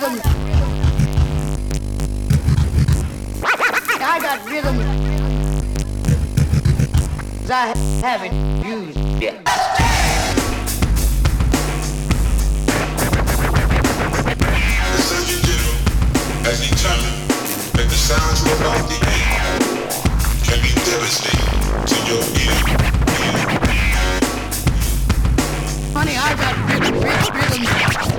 rhythm. I got rhythm. I haven't used yet. The Surgeon General has determined that the sounds we're about to hear can be devastating to your ear. Honey, I got rhythm, rhythm, rhythm.